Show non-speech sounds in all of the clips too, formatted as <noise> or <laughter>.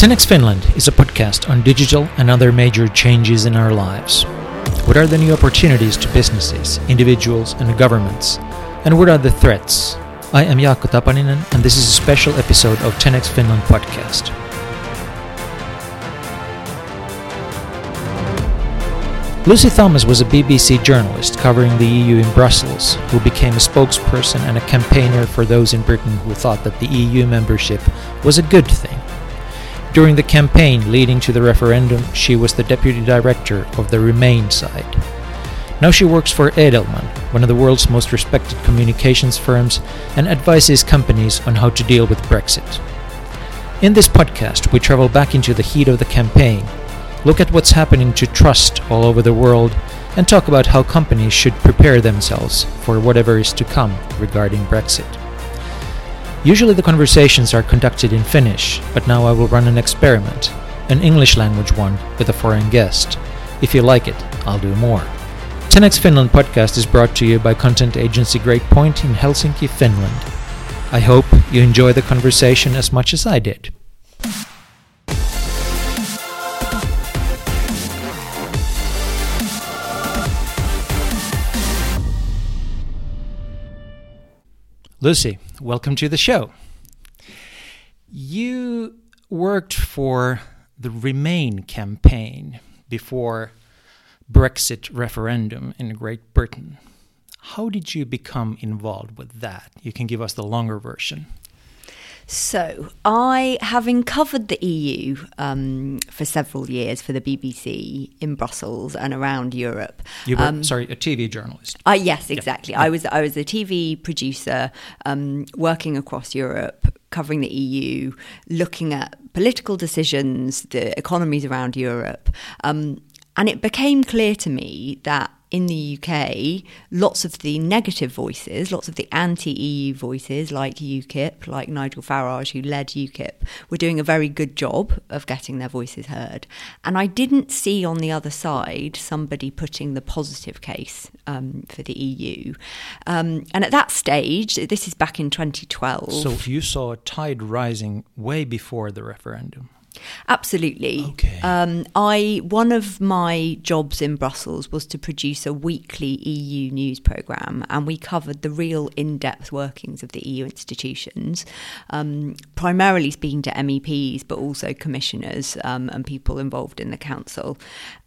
10x Finland is a podcast on digital and other major changes in our lives. What are the new opportunities to businesses, individuals, and governments? And what are the threats? I am Jaakko Tapaninen, and this is a special episode of 10x Finland podcast. Lucy Thomas was a BBC journalist covering the EU in Brussels, who became a spokesperson and a campaigner for those in Britain who thought that the EU membership was a good thing. During the campaign leading to the referendum, she was the deputy director of the Remain side. Now she works for Edelman, one of the world's most respected communications firms, and advises companies on how to deal with Brexit. In this podcast, we travel back into the heat of the campaign, look at what's happening to trust all over the world, and talk about how companies should prepare themselves for whatever is to come regarding Brexit. Usually the conversations are conducted in Finnish, but now I will run an experiment, an English language one with a foreign guest. If you like it, I'll do more. 10x Finland podcast is brought to you by content agency Great Point in Helsinki, Finland. I hope you enjoy the conversation as much as I did. Lucy, welcome to the show. You worked for the Remain campaign before Brexit referendum in Great Britain. How did you become involved with that? You can give us the longer version. So, I, having covered the EU um, for several years for the BBC in Brussels and around Europe, you were um, sorry, a TV journalist. Uh, yes, exactly. Yeah. I was I was a TV producer um, working across Europe, covering the EU, looking at political decisions, the economies around Europe, um, and it became clear to me that in the UK, lots of the negative voices, lots of the anti EU voices, like UKIP, like Nigel Farage, who led UKIP, were doing a very good job of getting their voices heard. And I didn't see on the other side somebody putting the positive case um, for the EU. Um, and at that stage, this is back in 2012. So you saw a tide rising way before the referendum. Absolutely. Okay. Um, I one of my jobs in Brussels was to produce a weekly EU news program, and we covered the real in-depth workings of the EU institutions, um, primarily speaking to MEPs, but also commissioners um, and people involved in the council,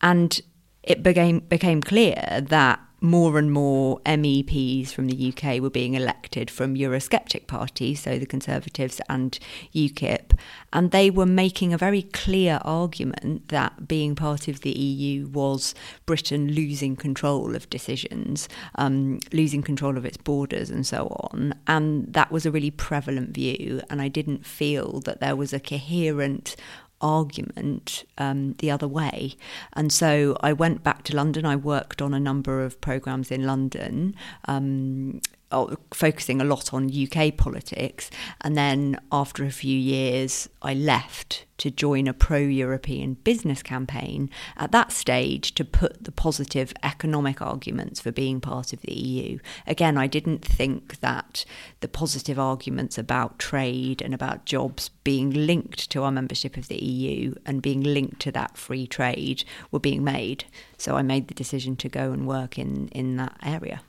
and it became became clear that more and more MEPs from the UK were being elected from Eurosceptic parties, so the Conservatives and UKIP, and they were making a very clear argument that being part of the EU was Britain losing control of decisions, um, losing control of its borders, and so on. And that was a really prevalent view, and I didn't feel that there was a coherent argument um, the other way. And so I went back to London. I worked on a number of programs in London. Um, Oh, focusing a lot on UK politics. And then after a few years, I left to join a pro European business campaign at that stage to put the positive economic arguments for being part of the EU. Again, I didn't think that the positive arguments about trade and about jobs being linked to our membership of the EU and being linked to that free trade were being made. So I made the decision to go and work in, in that area.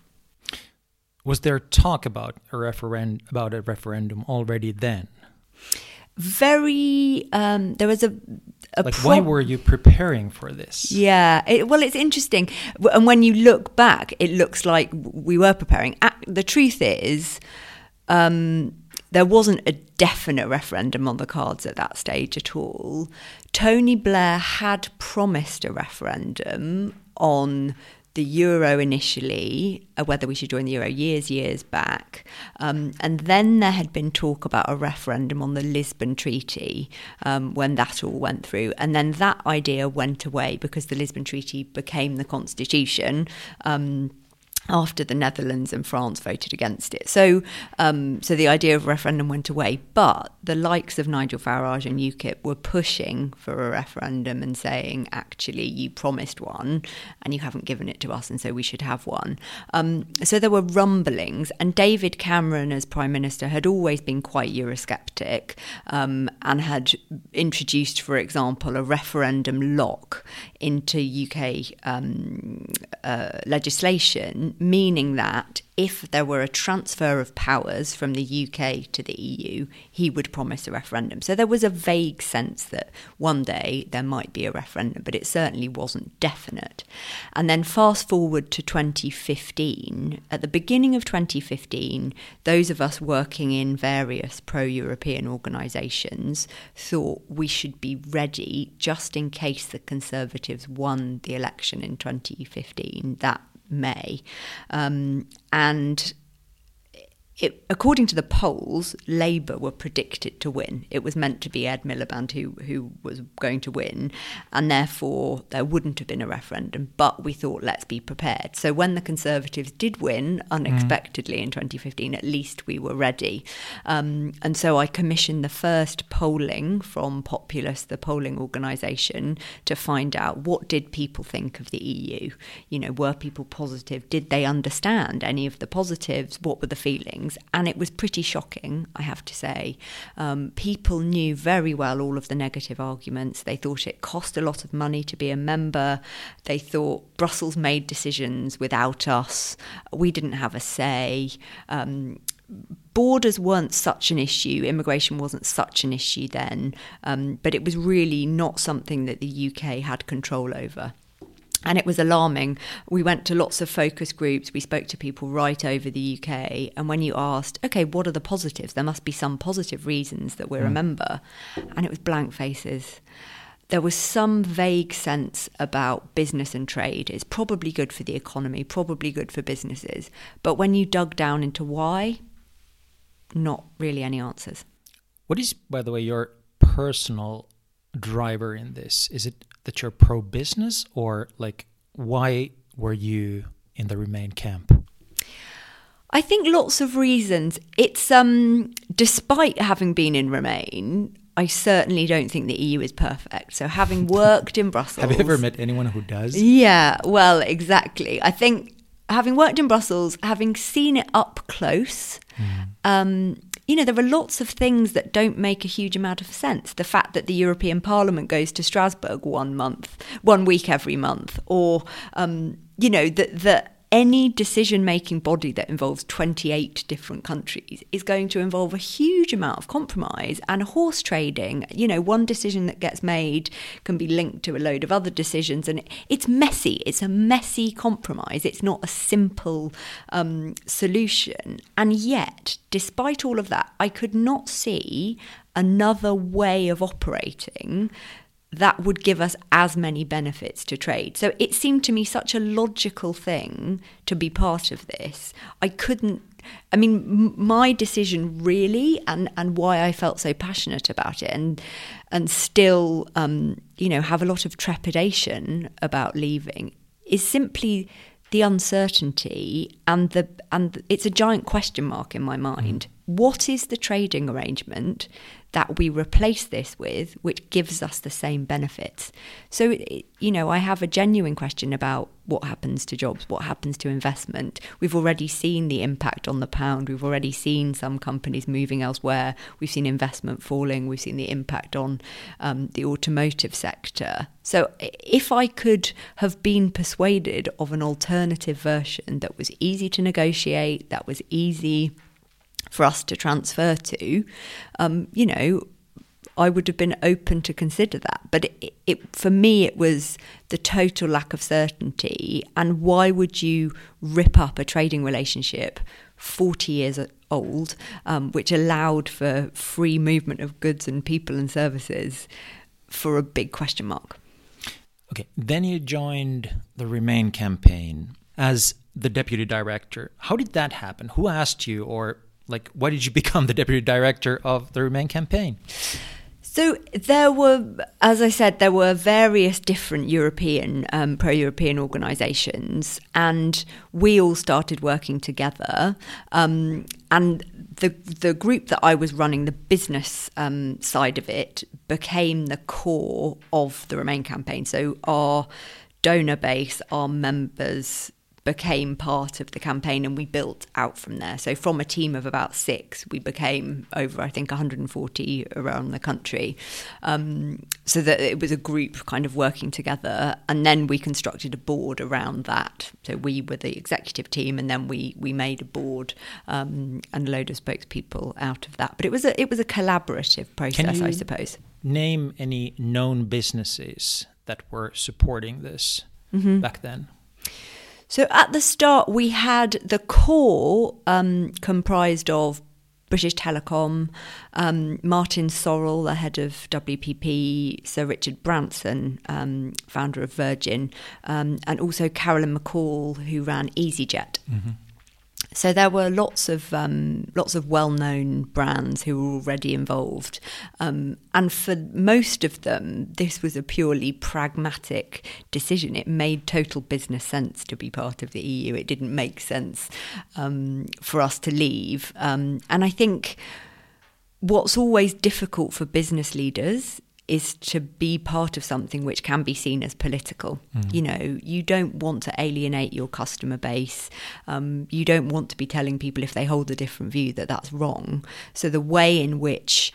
Was there talk about a referendum about a referendum already then? Very. Um, there was a. a like, why were you preparing for this? Yeah. It, well, it's interesting, and when you look back, it looks like we were preparing. The truth is. Um, there wasn't a definite referendum on the cards at that stage at all. Tony Blair had promised a referendum on the euro initially, uh, whether we should join the euro years, years back. Um, and then there had been talk about a referendum on the Lisbon Treaty um, when that all went through. And then that idea went away because the Lisbon Treaty became the constitution. Um, after the Netherlands and France voted against it. So, um, so the idea of a referendum went away. But the likes of Nigel Farage and UKIP were pushing for a referendum and saying, actually, you promised one and you haven't given it to us, and so we should have one. Um, so there were rumblings, and David Cameron, as Prime Minister, had always been quite Eurosceptic um, and had introduced, for example, a referendum lock into UK um, uh, legislation, meaning that if there were a transfer of powers from the UK to the EU, he would promise a referendum. So there was a vague sense that one day there might be a referendum, but it certainly wasn't definite. And then fast forward to 2015, at the beginning of 2015, those of us working in various pro European organisations thought we should be ready just in case the Conservatives won the election in 2015. That May. Um, and it, according to the polls, Labour were predicted to win. It was meant to be Ed Miliband who, who was going to win, and therefore there wouldn't have been a referendum. But we thought, let's be prepared. So when the Conservatives did win unexpectedly mm. in 2015, at least we were ready. Um, and so I commissioned the first polling from Populus, the polling organisation, to find out what did people think of the EU. You know, were people positive? Did they understand any of the positives? What were the feelings? Things, and it was pretty shocking, I have to say. Um, people knew very well all of the negative arguments. They thought it cost a lot of money to be a member. They thought Brussels made decisions without us. We didn't have a say. Um, borders weren't such an issue, immigration wasn't such an issue then, um, but it was really not something that the UK had control over. And it was alarming. We went to lots of focus groups. We spoke to people right over the UK. And when you asked, okay, what are the positives? There must be some positive reasons that we're mm. a member. And it was blank faces. There was some vague sense about business and trade. It's probably good for the economy, probably good for businesses. But when you dug down into why, not really any answers. What is, by the way, your personal driver in this? Is it that you're pro business or like why were you in the Remain camp? I think lots of reasons. It's um despite having been in Remain, I certainly don't think the EU is perfect. So having <laughs> worked in Brussels Have you ever met anyone who does? Yeah, well, exactly. I think having worked in Brussels, having seen it up close, mm. um, you know, there are lots of things that don't make a huge amount of sense. The fact that the European Parliament goes to Strasbourg one month, one week every month, or, um, you know, that, that any decision making body that involves 28 different countries is going to involve a huge amount of compromise and horse trading. You know, one decision that gets made can be linked to a load of other decisions, and it's messy. It's a messy compromise. It's not a simple um, solution. And yet, despite all of that, I could not see another way of operating that would give us as many benefits to trade. So it seemed to me such a logical thing to be part of this. I couldn't I mean, m- my decision really, and, and why I felt so passionate about it, and and still, um, you know, have a lot of trepidation about leaving, is simply the uncertainty and the and it's a giant question mark in my mind. Mm. What is the trading arrangement that we replace this with, which gives us the same benefits. So, you know, I have a genuine question about what happens to jobs, what happens to investment. We've already seen the impact on the pound. We've already seen some companies moving elsewhere. We've seen investment falling. We've seen the impact on um, the automotive sector. So, if I could have been persuaded of an alternative version that was easy to negotiate, that was easy for us to transfer to, um, you know, I would have been open to consider that. But it, it, for me, it was the total lack of certainty. And why would you rip up a trading relationship 40 years old, um, which allowed for free movement of goods and people and services for a big question mark? Okay, then you joined the Remain campaign as the deputy director. How did that happen? Who asked you, or like why did you <laughs> become the deputy director of the Remain campaign? So there were, as I said, there were various different European um, pro-European organisations, and we all started working together. Um, and the the group that I was running, the business um, side of it, became the core of the Remain campaign. So our donor base, our members, became part of the campaign and we built out from there. So from a team of about six, we became over, I think, 140 around the country. Um, so that it was a group kind of working together. And then we constructed a board around that. So we were the executive team and then we, we made a board um, and a load of spokespeople out of that. But it was a, it was a collaborative process, I suppose. Name any known businesses that were supporting this mm-hmm. back then? So at the start, we had the core um, comprised of British Telecom, um, Martin Sorrell, the head of WPP, Sir Richard Branson, um, founder of Virgin, um, and also Carolyn McCall, who ran EasyJet. Mm-hmm. So there were lots of um, lots of well-known brands who were already involved, um, and for most of them, this was a purely pragmatic decision. It made total business sense to be part of the EU. It didn't make sense um, for us to leave, um, and I think what's always difficult for business leaders is to be part of something which can be seen as political. Mm. You know, you don't want to alienate your customer base. Um, you don't want to be telling people if they hold a different view that that's wrong. So the way in which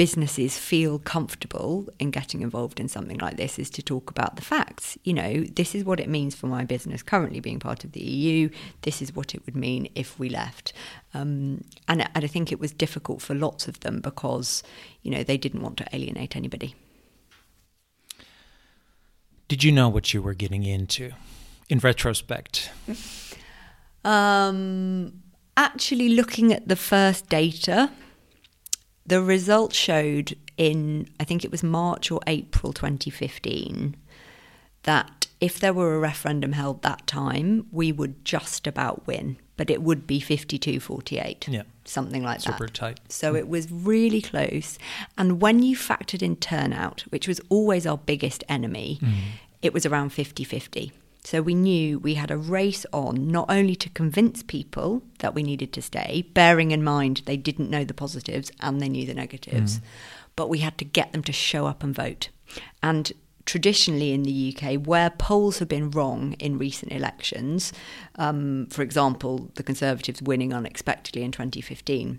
businesses feel comfortable in getting involved in something like this is to talk about the facts. You know, this is what it means for my business currently being part of the EU. This is what it would mean if we left. Um, and, and I think it was difficult for lots of them because, you know, they didn't want to alienate anybody. Did you know what you were getting into in retrospect? <laughs> um, actually, looking at the first data, the result showed in, I think it was March or April 2015, that if there were a referendum held that time, we would just about win, but it would be 52 48. Yeah. Something like Super that. Super tight. So it was really close. And when you factored in turnout, which was always our biggest enemy, mm. it was around 50 50. So we knew we had a race on not only to convince people that we needed to stay, bearing in mind they didn't know the positives and they knew the negatives, mm. but we had to get them to show up and vote. And traditionally in the UK, where polls have been wrong in recent elections, um, for example, the Conservatives winning unexpectedly in 2015,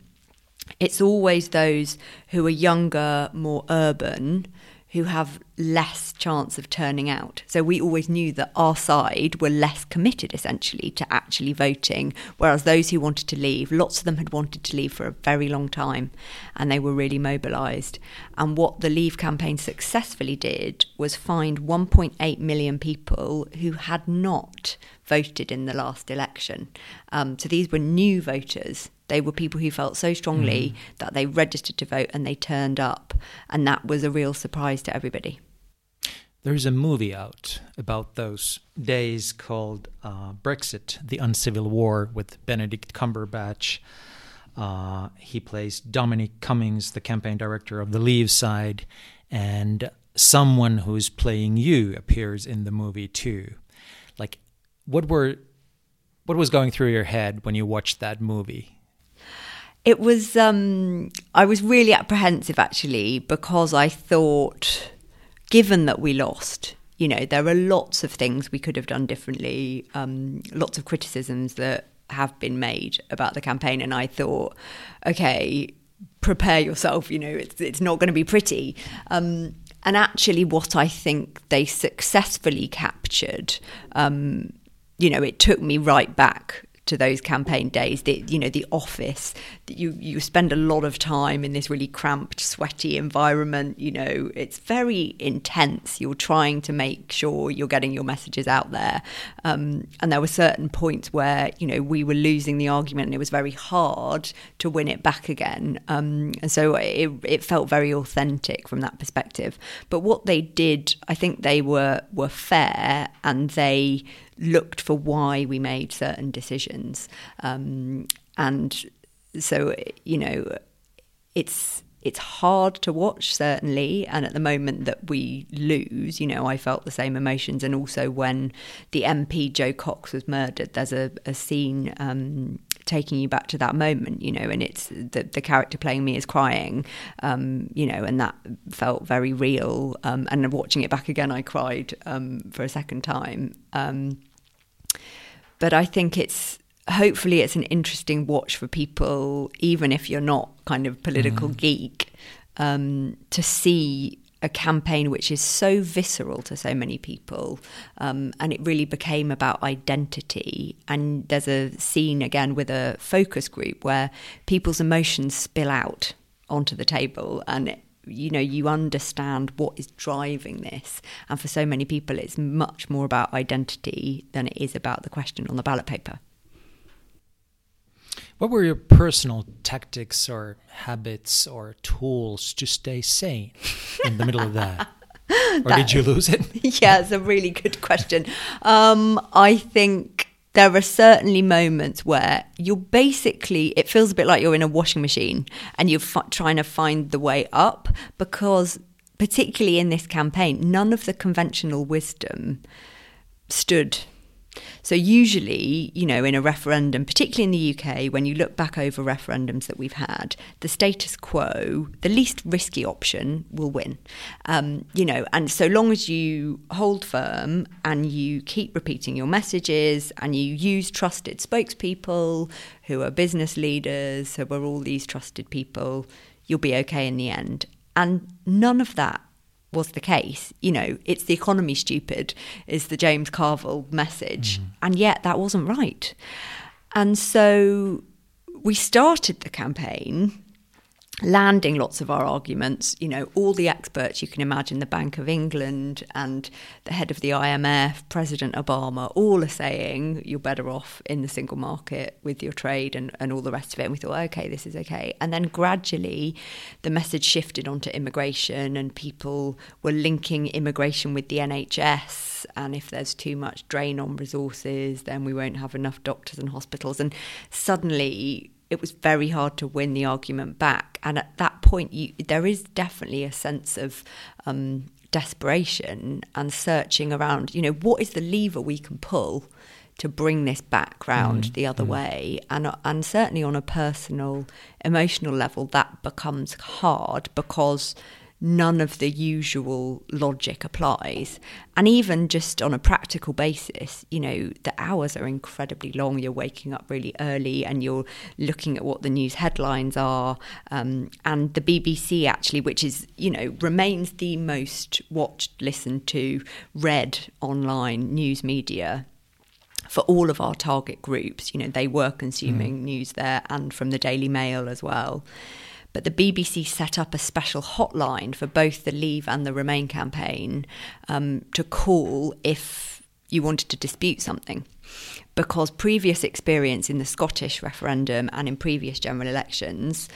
it's always those who are younger, more urban, who have less chance of turning out. So we always knew that our side were less committed essentially to actually voting, whereas those who wanted to leave, lots of them had wanted to leave for a very long time and they were really mobilised. And what the Leave campaign successfully did was find 1.8 million people who had not voted in the last election. Um, so these were new voters they were people who felt so strongly mm. that they registered to vote and they turned up. And that was a real surprise to everybody. There's a movie out about those days called uh, Brexit, the Uncivil War, with Benedict Cumberbatch. Uh, he plays Dominic Cummings, the campaign director of the Leave side, and someone who's playing you appears in the movie too. Like, what were what was going through your head when you watched that movie? It was, um, I was really apprehensive actually because I thought, given that we lost, you know, there are lots of things we could have done differently, um, lots of criticisms that have been made about the campaign. And I thought, okay, prepare yourself, you know, it's, it's not going to be pretty. Um, and actually, what I think they successfully captured, um, you know, it took me right back to those campaign days. The you know the office. You you spend a lot of time in this really cramped, sweaty environment. You know it's very intense. You're trying to make sure you're getting your messages out there. Um, and there were certain points where you know we were losing the argument, and it was very hard to win it back again. Um, and so it it felt very authentic from that perspective. But what they did, I think they were were fair, and they looked for why we made certain decisions. Um, and so, you know, it's it's hard to watch, certainly. And at the moment that we lose, you know, I felt the same emotions. And also when the MP Jo Cox was murdered, there's a, a scene um, taking you back to that moment, you know, and it's the, the character playing me is crying, um, you know, and that felt very real. Um, and watching it back again, I cried um, for a second time. But I think it's hopefully it's an interesting watch for people, even if you're not kind of political mm. geek, um, to see a campaign which is so visceral to so many people, um, and it really became about identity. And there's a scene again with a focus group where people's emotions spill out onto the table, and it, you know you understand what is driving this and for so many people it's much more about identity than it is about the question on the ballot paper what were your personal tactics or habits or tools to stay sane in the middle of that? <laughs> Or that, did you lose it? <laughs> yeah, it's a really good question. Um, I think there are certainly moments where you're basically, it feels a bit like you're in a washing machine and you're f- trying to find the way up because, particularly in this campaign, none of the conventional wisdom stood so, usually, you know, in a referendum, particularly in the UK, when you look back over referendums that we've had, the status quo, the least risky option, will win. Um, you know, and so long as you hold firm and you keep repeating your messages and you use trusted spokespeople who are business leaders, who are all these trusted people, you'll be okay in the end. And none of that was the case. You know, it's the economy stupid, is the James Carville message. Mm. And yet that wasn't right. And so we started the campaign landing lots of our arguments. You know, all the experts you can imagine, the Bank of England and the head of the IMF, President Obama, all are saying you're better off in the single market with your trade and, and all the rest of it. And we thought, okay, this is okay. And then gradually the message shifted onto immigration and people were linking immigration with the NHS. And if there's too much drain on resources, then we won't have enough doctors and hospitals. And suddenly it was very hard to win the argument back. And at that point, you, there is definitely a sense of um, desperation and searching around. You know, what is the lever we can pull to bring this back round mm, the other mm. way? And and certainly on a personal, emotional level, that becomes hard because none of the usual logic applies. And even just on a practical basis, you know, the hours are incredibly long. You're waking up really early and you're looking at what the news headlines are. Um, and the BBC, actually, which is, you know, remains the most watched, listened to, read online news media for all of our target groups. You know, they were consuming mm. news there and from the Daily Mail as well. But the BBC set up a special hotline for both the Leave and the Remain campaign um, to call if you wanted to dispute something. Because previous experience in the Scottish referendum and in previous general elections,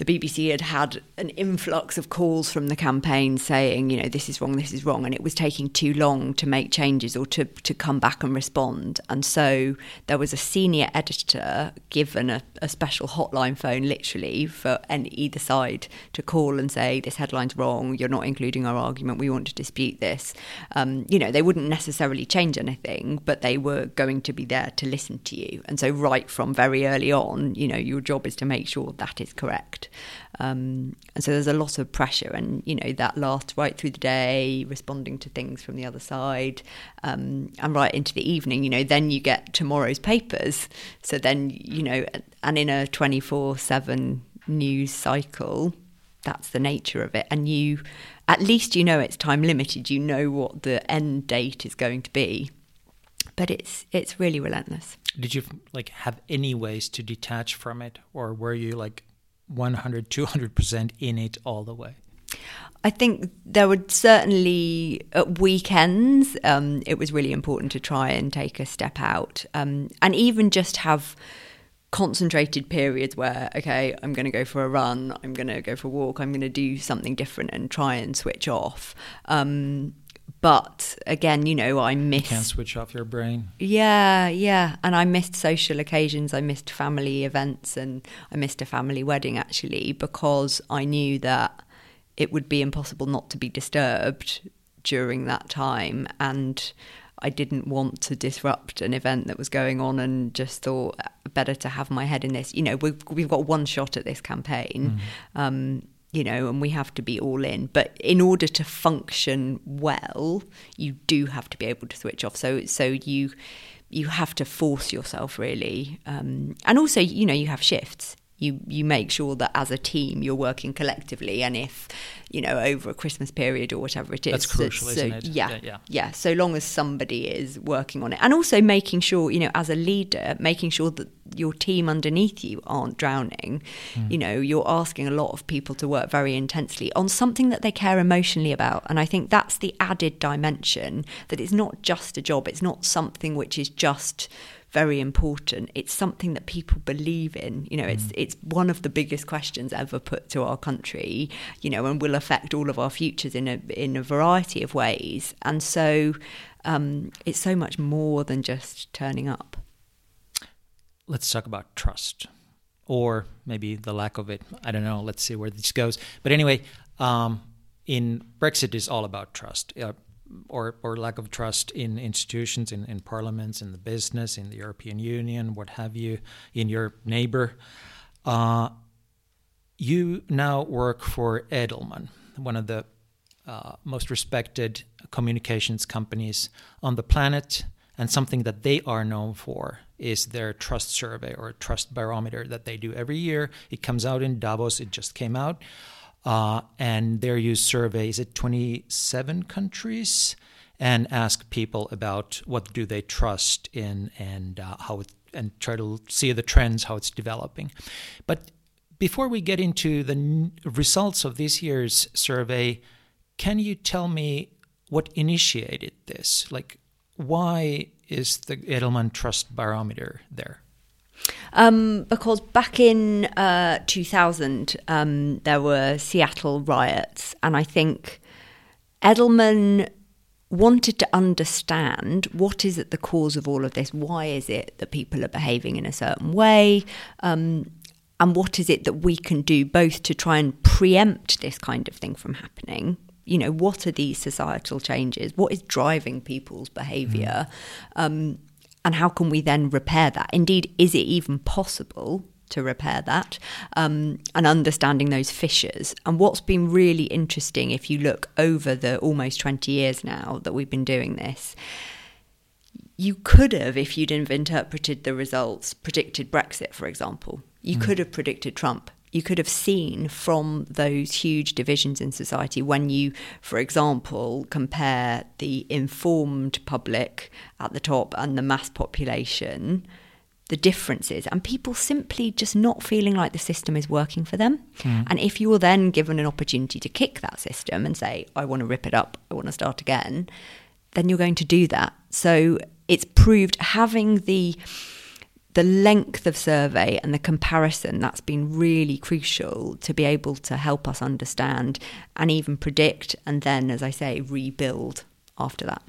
the BBC had had an influx of calls from the campaign saying, you know, this is wrong, this is wrong, and it was taking too long to make changes or to, to come back and respond. And so there was a senior editor given a, a special hotline phone, literally, for any, either side to call and say, this headline's wrong, you're not including our argument, we want to dispute this. Um, you know, they wouldn't necessarily change anything, but they were going to be there to listen to you. And so, right from very early on, you know, your job is to make sure that is correct. Um, and so there's a lot of pressure, and you know that lasts right through the day, responding to things from the other side, um, and right into the evening. You know, then you get tomorrow's papers. So then you know, and in a 24/7 news cycle, that's the nature of it, and you, at least you know it's time limited. You know what the end date is going to be but it's it's really relentless. Did you like have any ways to detach from it, or were you like 100, 200% in it all the way? I think there would certainly at weekends. Um, it was really important to try and take a step out, um, and even just have concentrated periods where okay, I'm going to go for a run, I'm going to go for a walk, I'm going to do something different and try and switch off. Um, but again, you know, I missed. You can't switch off your brain. Yeah, yeah. And I missed social occasions. I missed family events and I missed a family wedding actually because I knew that it would be impossible not to be disturbed during that time. And I didn't want to disrupt an event that was going on and just thought better to have my head in this. You know, we've, we've got one shot at this campaign. Mm. Um, you know, and we have to be all in. But in order to function well, you do have to be able to switch off. So, so you you have to force yourself really, um, and also, you know, you have shifts you you make sure that as a team you're working collectively and if you know over a christmas period or whatever it is that's crucial so, isn't it? yeah, yeah, yeah. Yeah so long as somebody is working on it. And also making sure you know as a leader making sure that your team underneath you aren't drowning. Mm. you know you're asking a lot of people to work very intensely on something that they care emotionally about. And i think that's the added dimension that it's not just a job it's not something which is just very important. It's something that people believe in. You know, it's mm. it's one of the biggest questions ever put to our country. You know, and will affect all of our futures in a in a variety of ways. And so, um, it's so much more than just turning up. Let's talk about trust, or maybe the lack of it. I don't know. Let's see where this goes. But anyway. Um, in Brexit is all about trust. Uh, or, or lack of trust in institutions, in, in parliaments, in the business, in the European Union, what have you, in your neighbor. Uh, you now work for Edelman, one of the uh, most respected communications companies on the planet. And something that they are known for is their trust survey or trust barometer that they do every year. It comes out in Davos, it just came out. Uh, and there you survey, is it 27 countries? And ask people about what do they trust in and uh, how it, and try to see the trends, how it's developing. But before we get into the n- results of this year's survey, can you tell me what initiated this? Like, why is the Edelman Trust Barometer there? Um, because back in uh, 2000, um, there were Seattle riots, and I think Edelman wanted to understand what is at the cause of all of this. Why is it that people are behaving in a certain way? Um, and what is it that we can do both to try and preempt this kind of thing from happening? You know, what are these societal changes? What is driving people's behaviour? Mm. And how can we then repair that? Indeed, is it even possible to repair that? Um, and understanding those fissures. And what's been really interesting, if you look over the almost 20 years now that we've been doing this, you could have, if you'd have interpreted the results, predicted Brexit, for example. You mm. could have predicted Trump you could have seen from those huge divisions in society when you, for example, compare the informed public at the top and the mass population, the differences, and people simply just not feeling like the system is working for them. Mm. And if you are then given an opportunity to kick that system and say, I want to rip it up, I want to start again, then you're going to do that. So it's proved having the the length of survey and the comparison that's been really crucial to be able to help us understand and even predict and then as i say rebuild after that.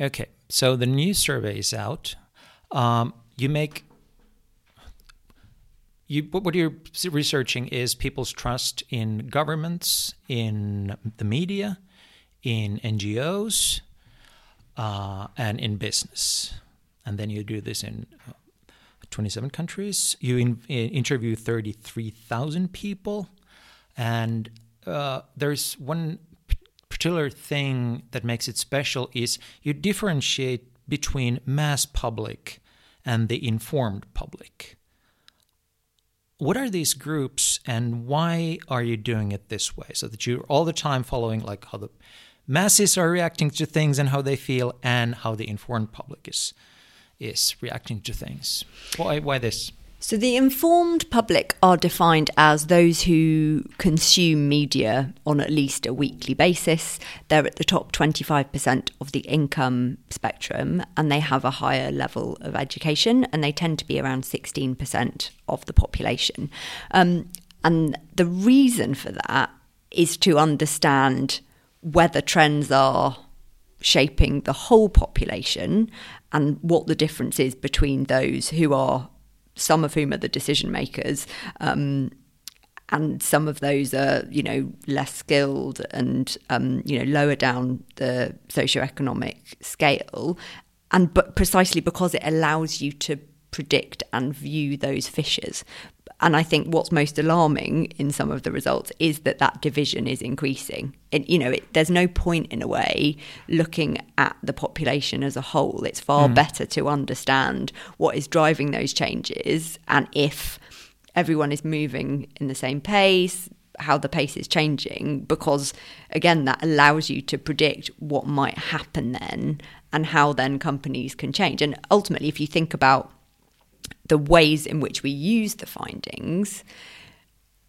Okay so the new survey is out. Um, you make you what you're researching is people's trust in governments in the media in ngos uh, and in business. And then you do this in 27 countries. You in, in, interview 33,000 people, and uh, there's one particular thing that makes it special is you differentiate between mass public and the informed public. What are these groups and why are you doing it this way? So that you're all the time following like how the masses are reacting to things and how they feel and how the informed public is is reacting to things. Why, why this? So, the informed public are defined as those who consume media on at least a weekly basis. They're at the top 25% of the income spectrum and they have a higher level of education and they tend to be around 16% of the population. Um, and the reason for that is to understand whether trends are shaping the whole population and what the difference is between those who are some of whom are the decision makers um, and some of those are you know less skilled and um, you know lower down the socioeconomic scale. And but precisely because it allows you to predict and view those fissures and I think what's most alarming in some of the results is that that division is increasing. It, you know, it, there's no point in a way looking at the population as a whole. It's far mm. better to understand what is driving those changes and if everyone is moving in the same pace, how the pace is changing, because again, that allows you to predict what might happen then and how then companies can change. And ultimately, if you think about the ways in which we use the findings,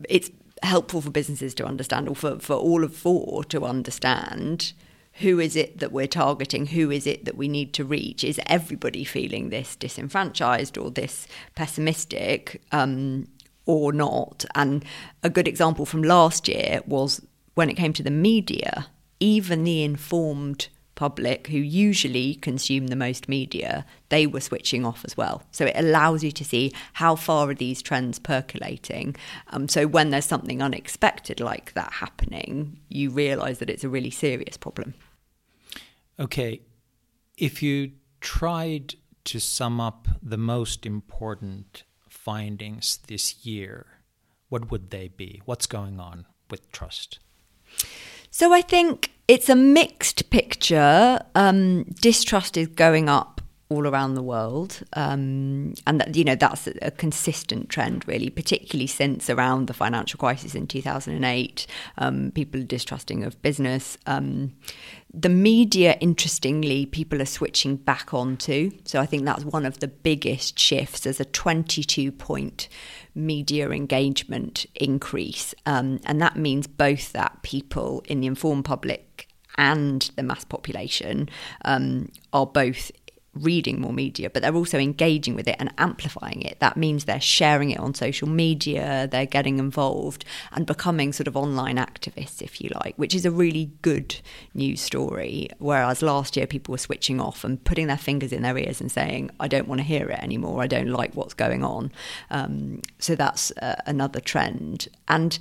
it's helpful for businesses to understand, or for, for all of four to understand who is it that we're targeting? Who is it that we need to reach? Is everybody feeling this disenfranchised or this pessimistic um, or not? And a good example from last year was when it came to the media, even the informed public who usually consume the most media, they were switching off as well. So it allows you to see how far are these trends percolating. Um, so when there's something unexpected like that happening, you realise that it's a really serious problem. Okay, if you tried to sum up the most important findings this year, what would they be? What's going on with trust? So I think it's a mixed picture. Um, distrust is going up all around the world, um, and that, you know that's a, consistent trend, really, particularly since around the financial crisis in two thousand and eight. Um, people are distrusting of business. Um, the media, interestingly, people are switching back onto. So I think that's one of the biggest shifts. There's a twenty-two point media engagement increase. Um, and that means both that people in the informed public and the mass population um, are both reading more media, but they're also engaging with it and amplifying it. That means they're sharing it on social media, they're getting involved and becoming sort of online activists, if you like, which is a really good news story. Whereas last year people were switching off and putting their fingers in their ears and saying, I don't want to hear it anymore, I don't like what's going on. Um, so that's uh, another trend. And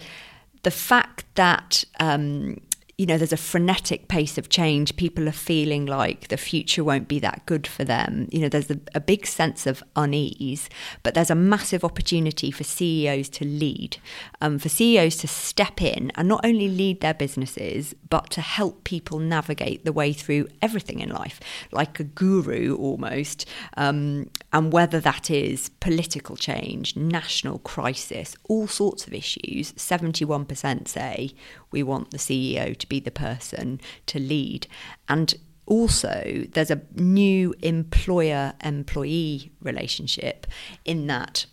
the fact that um, you know, there's a frenetic pace of change. People are feeling like the future won't be that good for them. You know, there's a, a, big sense of unease, but there's a massive opportunity for CEOs to lead, um, for CEOs to step in and not only lead their businesses, but to help people navigate the way through everything in life, like a guru almost. Um, and whether that is political change, national crisis, all sorts of issues, 71% say we want the CEO to be the person to lead. And also, there's a new employer employee relationship in that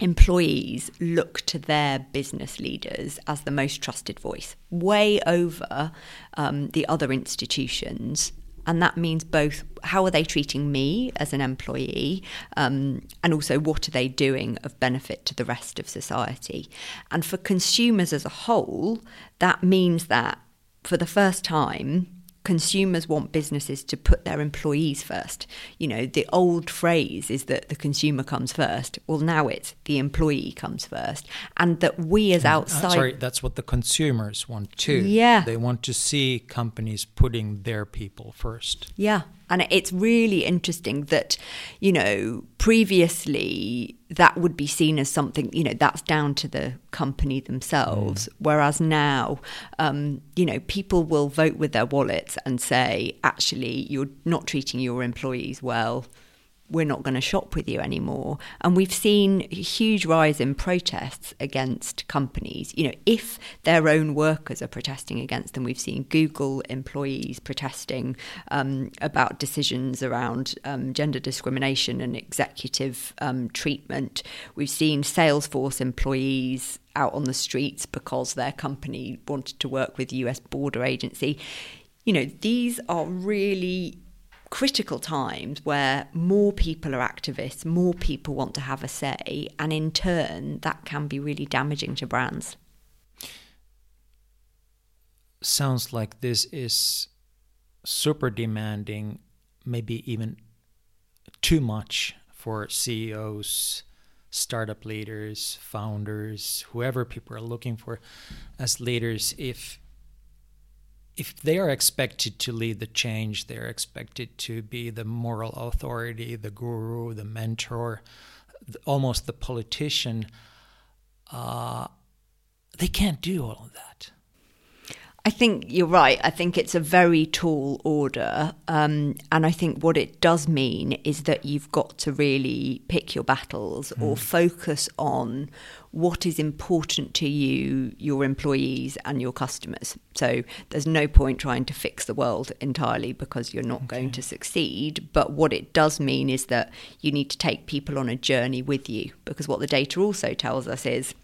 employees look to their business leaders as the most trusted voice, way over um, the other institutions and that means both how are they treating me as an employee, um, and also what are they doing of benefit to the rest of society. And for consumers as a whole, that means that for the first time, consumers want businesses to put their employees first. You know, the old phrase is that the consumer comes first. Well, now it's the employee comes first. And that we as outside. Uh, sorry, that's what the consumers want too. Yeah. They want to see companies putting their people first. Yeah. And it's really interesting that, you know, previously that would be seen as something, you know, that's down to the company themselves. Mm. Whereas now, um, you know, people will vote with their wallets and say, actually, you're not treating your employees well we're not going to shop with you anymore. And we've seen a huge rise in protests against companies. You know, if their own workers are protesting against them, we've seen Google employees protesting um, about decisions around um, gender discrimination and executive um, treatment. We've seen Salesforce employees out on the streets because their company wanted to work with the US border agency. You know, these are really critical times where more people are activists, more people want to have a say, and in turn, that can be really damaging to brands. Sounds like this is super demanding, maybe even too much for CEOs, startup leaders, founders, whoever people are looking for as leaders if if they are expected to lead the change, they're expected to be the moral authority, the guru, the mentor, almost the politician. Uh, they can't do all of that. I think you're right. I think it's a very tall order. Um, and I think what it does mean is that you've got to really pick your battles mm. or focus on what is important to you, your employees, and your customers. So there's no point trying to fix the world entirely because you're not okay. going to succeed. But what it does mean is that you need to take people on a journey with you because what the data also tells us is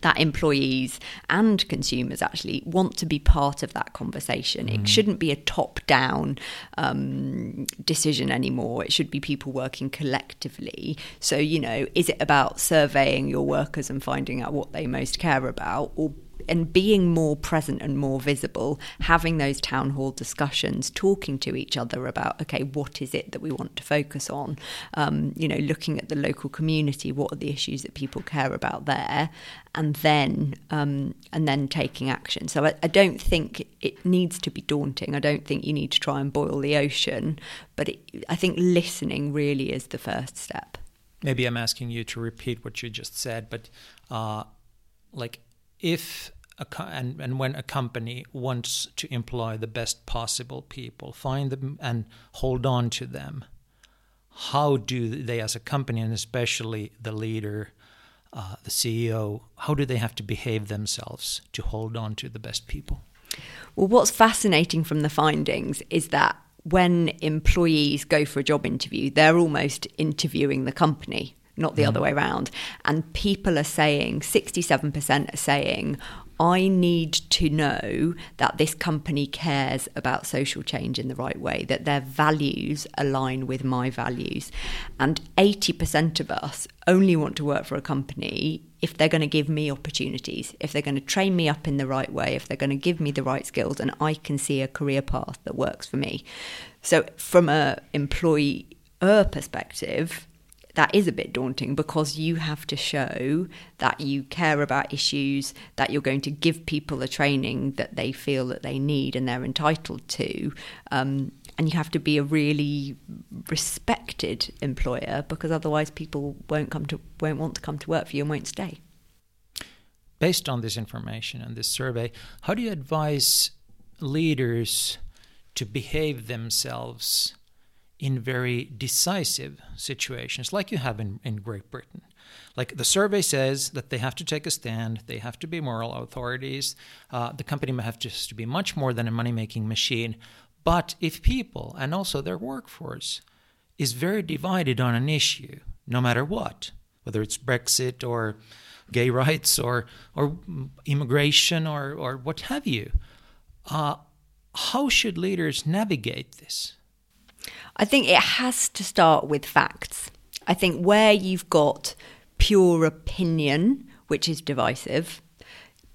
that employees and consumers actually want to be part of that conversation. Mm. It shouldn't be a top down um, decision anymore. It should be people working collectively. So, you know, is it about surveying your workers and finding out what they most care about, or and being more present and more visible, having those town hall discussions, talking to each other about, okay, what is it that we want to focus on? Um, you know, looking at the local community, what are the issues that people care about there, and then um, and then taking action. So I, I don't think it needs to be daunting. I don't think you need to try and boil the ocean, but it, I think listening really is the first step. Maybe I'm asking you to repeat what you just said, but uh, like if and, and when a company wants to employ the best possible people, find them and hold on to them, how do they, as a company, and especially the leader, uh, the CEO, how do they have to behave themselves to hold on to the best people? Well, what's fascinating from the findings is that when employees go for a job interview, they're almost interviewing the company not the mm. other way around. And people are saying, 67% are saying, I need to know that this company cares about social change in the right way, that their values align with my values. And 80% of us only want to work for a company if they're going to give me opportunities, if they're going to train me up in the right way, if they're going to give me the right skills, and I can see a career path that works for me. So, from a employer perspective, that is a bit daunting because you have to show that you care about issues, that you're going to give people the training that they feel that they need and they're entitled to. Um, and you have to be a really respected employer because otherwise people won't come to won't want to come to work for you and won't stay. Based on this information and this survey, how do you advise leaders to behave themselves in very decisive situations, like you have in, in Great Britain. Like the survey says that they have to take a stand, they have to be moral authorities, uh, the company may have just to be much more than a money making machine. But if people and also their workforce is very divided on an issue, no matter what, whether it's Brexit or gay rights or, or immigration or, or what have you, uh, how should leaders navigate this? I think it has to start with facts. I think where you've got pure opinion, which is divisive,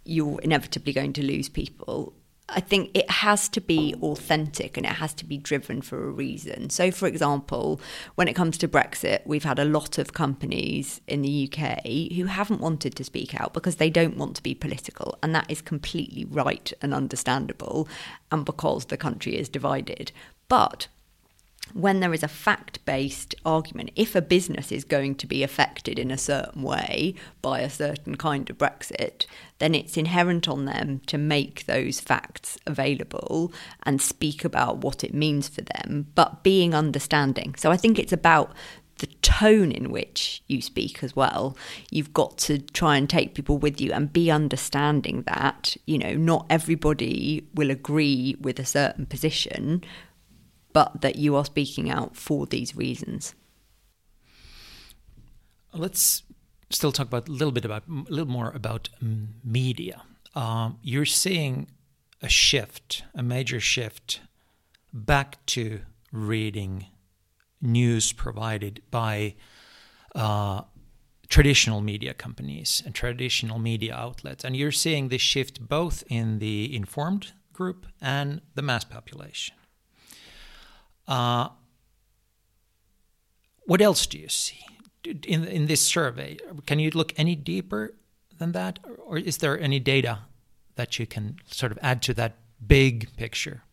you're inevitably going to lose people. I think it has to be authentic and it has to be driven for a reason. So, for example, when it comes to Brexit, we've had a lot of companies in the UK who haven't wanted to speak out because they don't want to be political. And that is completely right and understandable, and because the country is divided. But when there is a fact based argument, if a business is going to be affected in a certain way by a certain kind of Brexit, then it's inherent on them to make those facts available and speak about what it means for them, but being understanding. So I think it's about the tone in which you speak as well. You've got to try and take people with you and be understanding that, you know, not everybody will agree with a certain position, but that you are speaking out for these reasons. Let's still talk about a little bit about a little more about media. Um, you're seeing a shift, a major shift, back to reading news provided by uh, traditional media companies and traditional media outlets, and you're seeing this shift both in the informed group and the mass population. Uh, what else do you see in in this survey? Can you look any deeper than that, or is there any data that you can sort of add to that big picture?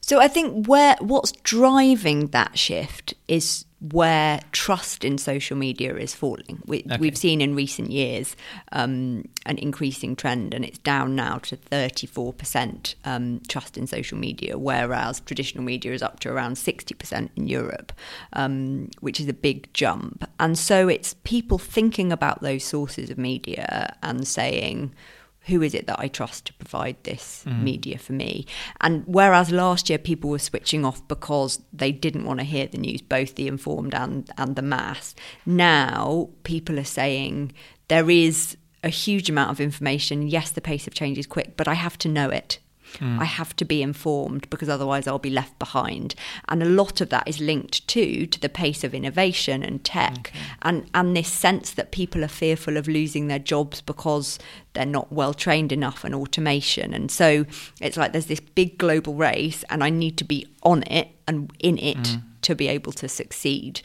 So I think where what's driving that shift is where trust in social media is falling. We, have seen in recent years um, an increasing trend, and it's down now to 34% um, trust in social media, whereas traditional media is up to around 60% in Europe, um, which is a big jump. And so it's people thinking about those sources of media and saying, who is it that I trust to provide this mm. media for me? And whereas last year people were switching off because they didn't want to hear the news, both the informed and, and the mass, now people are saying there is a huge amount of information. Yes, the pace of change is quick, but I have to know it. Mm. I have to be informed because otherwise I'll be left behind. And a lot of that is linked to to the pace of innovation and tech okay. and, and this sense that people are fearful of losing their jobs because they're not well trained enough in automation. And so it's like there's this big global race and I need to be on it and in it mm. to be able to succeed.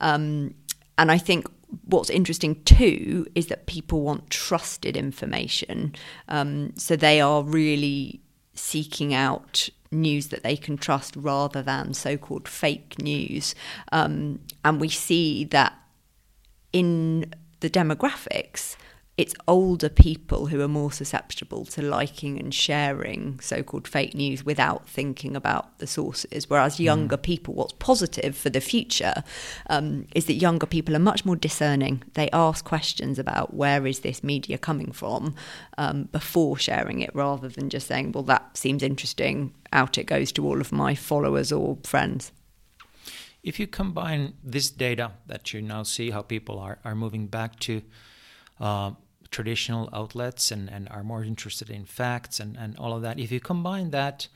Um, and I think what's interesting too is that people want trusted information. Um, so they are really seeking out news that they can trust rather than so called fake news. Um, and we see that in the demographics, it's older people who are more susceptible to liking and sharing so called fake news without thinking about the sources. Whereas hmm. younger mm. people, what's positive for the future um, is that younger people are much more discerning. They ask questions about where is this media coming from um, before sharing it rather than just saying, well, that seems interesting, out it goes to all of my followers or friends. If you combine this data that you now see, how people are, are moving back to uh, traditional outlets and, and are more interested in facts and, and all of that, if you combine that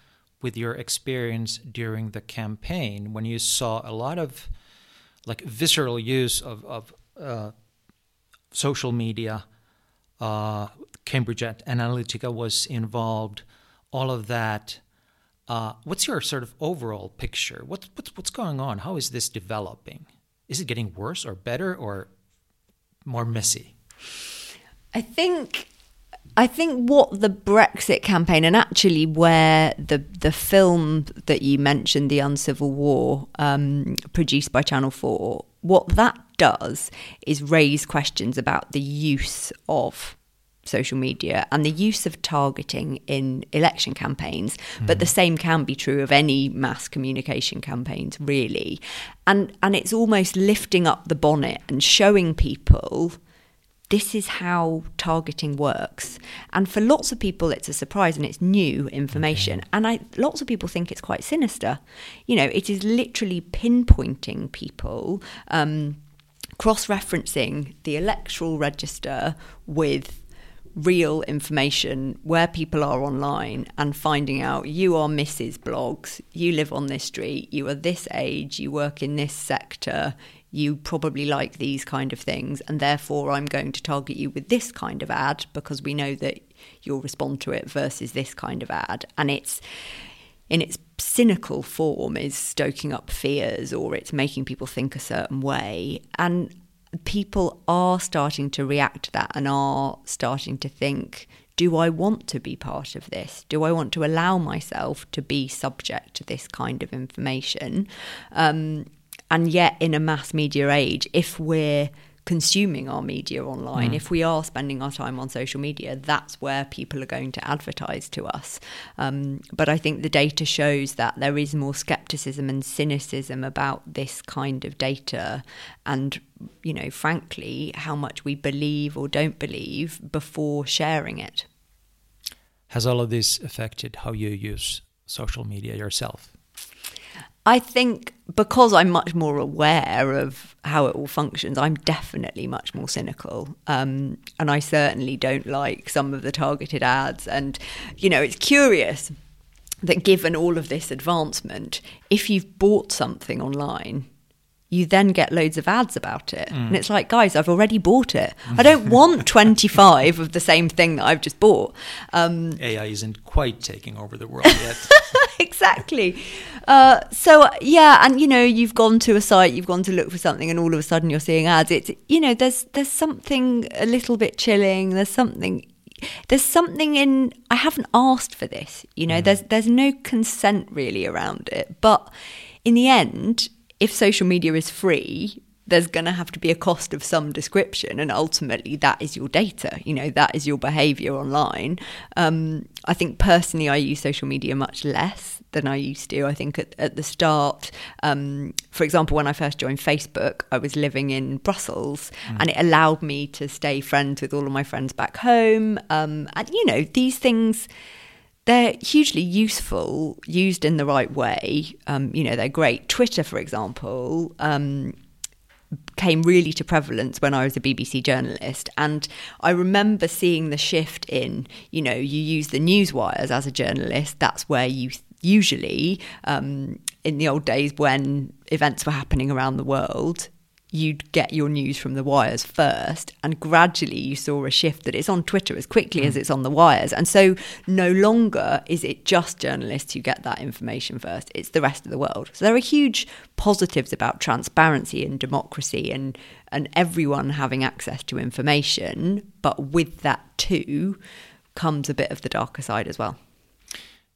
with your experience during the campaign, when you saw a lot of like visceral use of, of uh, social media, uh, Cambridge Analytica was involved, all of that. Uh, what's your sort of overall picture? What, what's what's going on? How is this developing? Is it getting worse or better or more messy? I think I think what the Brexit campaign and actually where the the film that you mentioned, the Uncivil War, um, produced by Channel Four, what that does is raise questions about the use of social media and the use of targeting in election campaigns mm. but the same can be true of any mass communication campaigns really and and it's almost lifting up the bonnet and showing people this is how targeting works. And for lots of people, it's a surprise and it's new information. And I, lots of people think it's quite sinister. You know, it is literally pinpointing people, um, cross referencing the electoral register with real information where people are online and finding out you are Mrs. Bloggs, you live on this street, you are this age, you work in this sector, you probably like these kind of things, and therefore I'm going to target you with this kind of ad because we know that you'll respond to it versus this kind of ad. And it's in its cynical form is stoking up fears or it's making people think a certain way. And people are starting to react to that and are starting to think, do I want to be part of this? Do I want to allow myself to be subject to this kind of information? Um, and yet, in a mass media age, if we're consuming our media online, mm. if we are spending our time on social media, that's where people are going to advertise to us. Um, but I think the data shows that there is more skepticism and cynicism about this kind of data, and you know, frankly, how much we believe or don't believe before sharing it. Has all of this affected how you use social media yourself? I think because I'm much more aware of how it all functions, I'm definitely much more cynical. Um, and I certainly don't like some of the targeted ads. And, you know, it's curious that given all of this advancement, if you've bought something online, you then get loads of ads about it. Mm. And it's like, guys, I've already bought it. I don't <laughs> want 25 of the same thing that I've just bought. Um, AI isn't quite taking over the world yet. <laughs> exactly. Uh, so yeah, and you know, you've gone to a site, you've gone to look for something, and all of a sudden you're seeing ads. It's you know, there's there's something a little bit chilling. There's something. There's something in. I haven't asked for this. You know, mm. there's there's no consent really around it. But in the end, if social media is free, there's going to have to be a cost of some description and ultimately that is your data you know that is your behavior online um, i think personally i use social media much less than I used to. I think at, at the start, um, for example, when I first joined Facebook, I was living in Brussels mm. and it allowed me to stay friends with all of my friends back home. Um, and, you know, these things they're hugely useful used in the right way. Um, you know, they're great. Twitter, for example, um, came really to prevalence when I was a BBC journalist. And I remember seeing the shift in, you know, you use the news wires as a journalist, that's where you usually, um, in the old days when events were happening around the world, you'd get your news from the wires first and gradually you saw a shift that it's on twitter as quickly mm. as it's on the wires. And so no longer is it just journalists who get that information first it's the rest of the world. So there are huge positives about transparency and democracy and and everyone having access to information but with that too comes a bit of the darker side as well.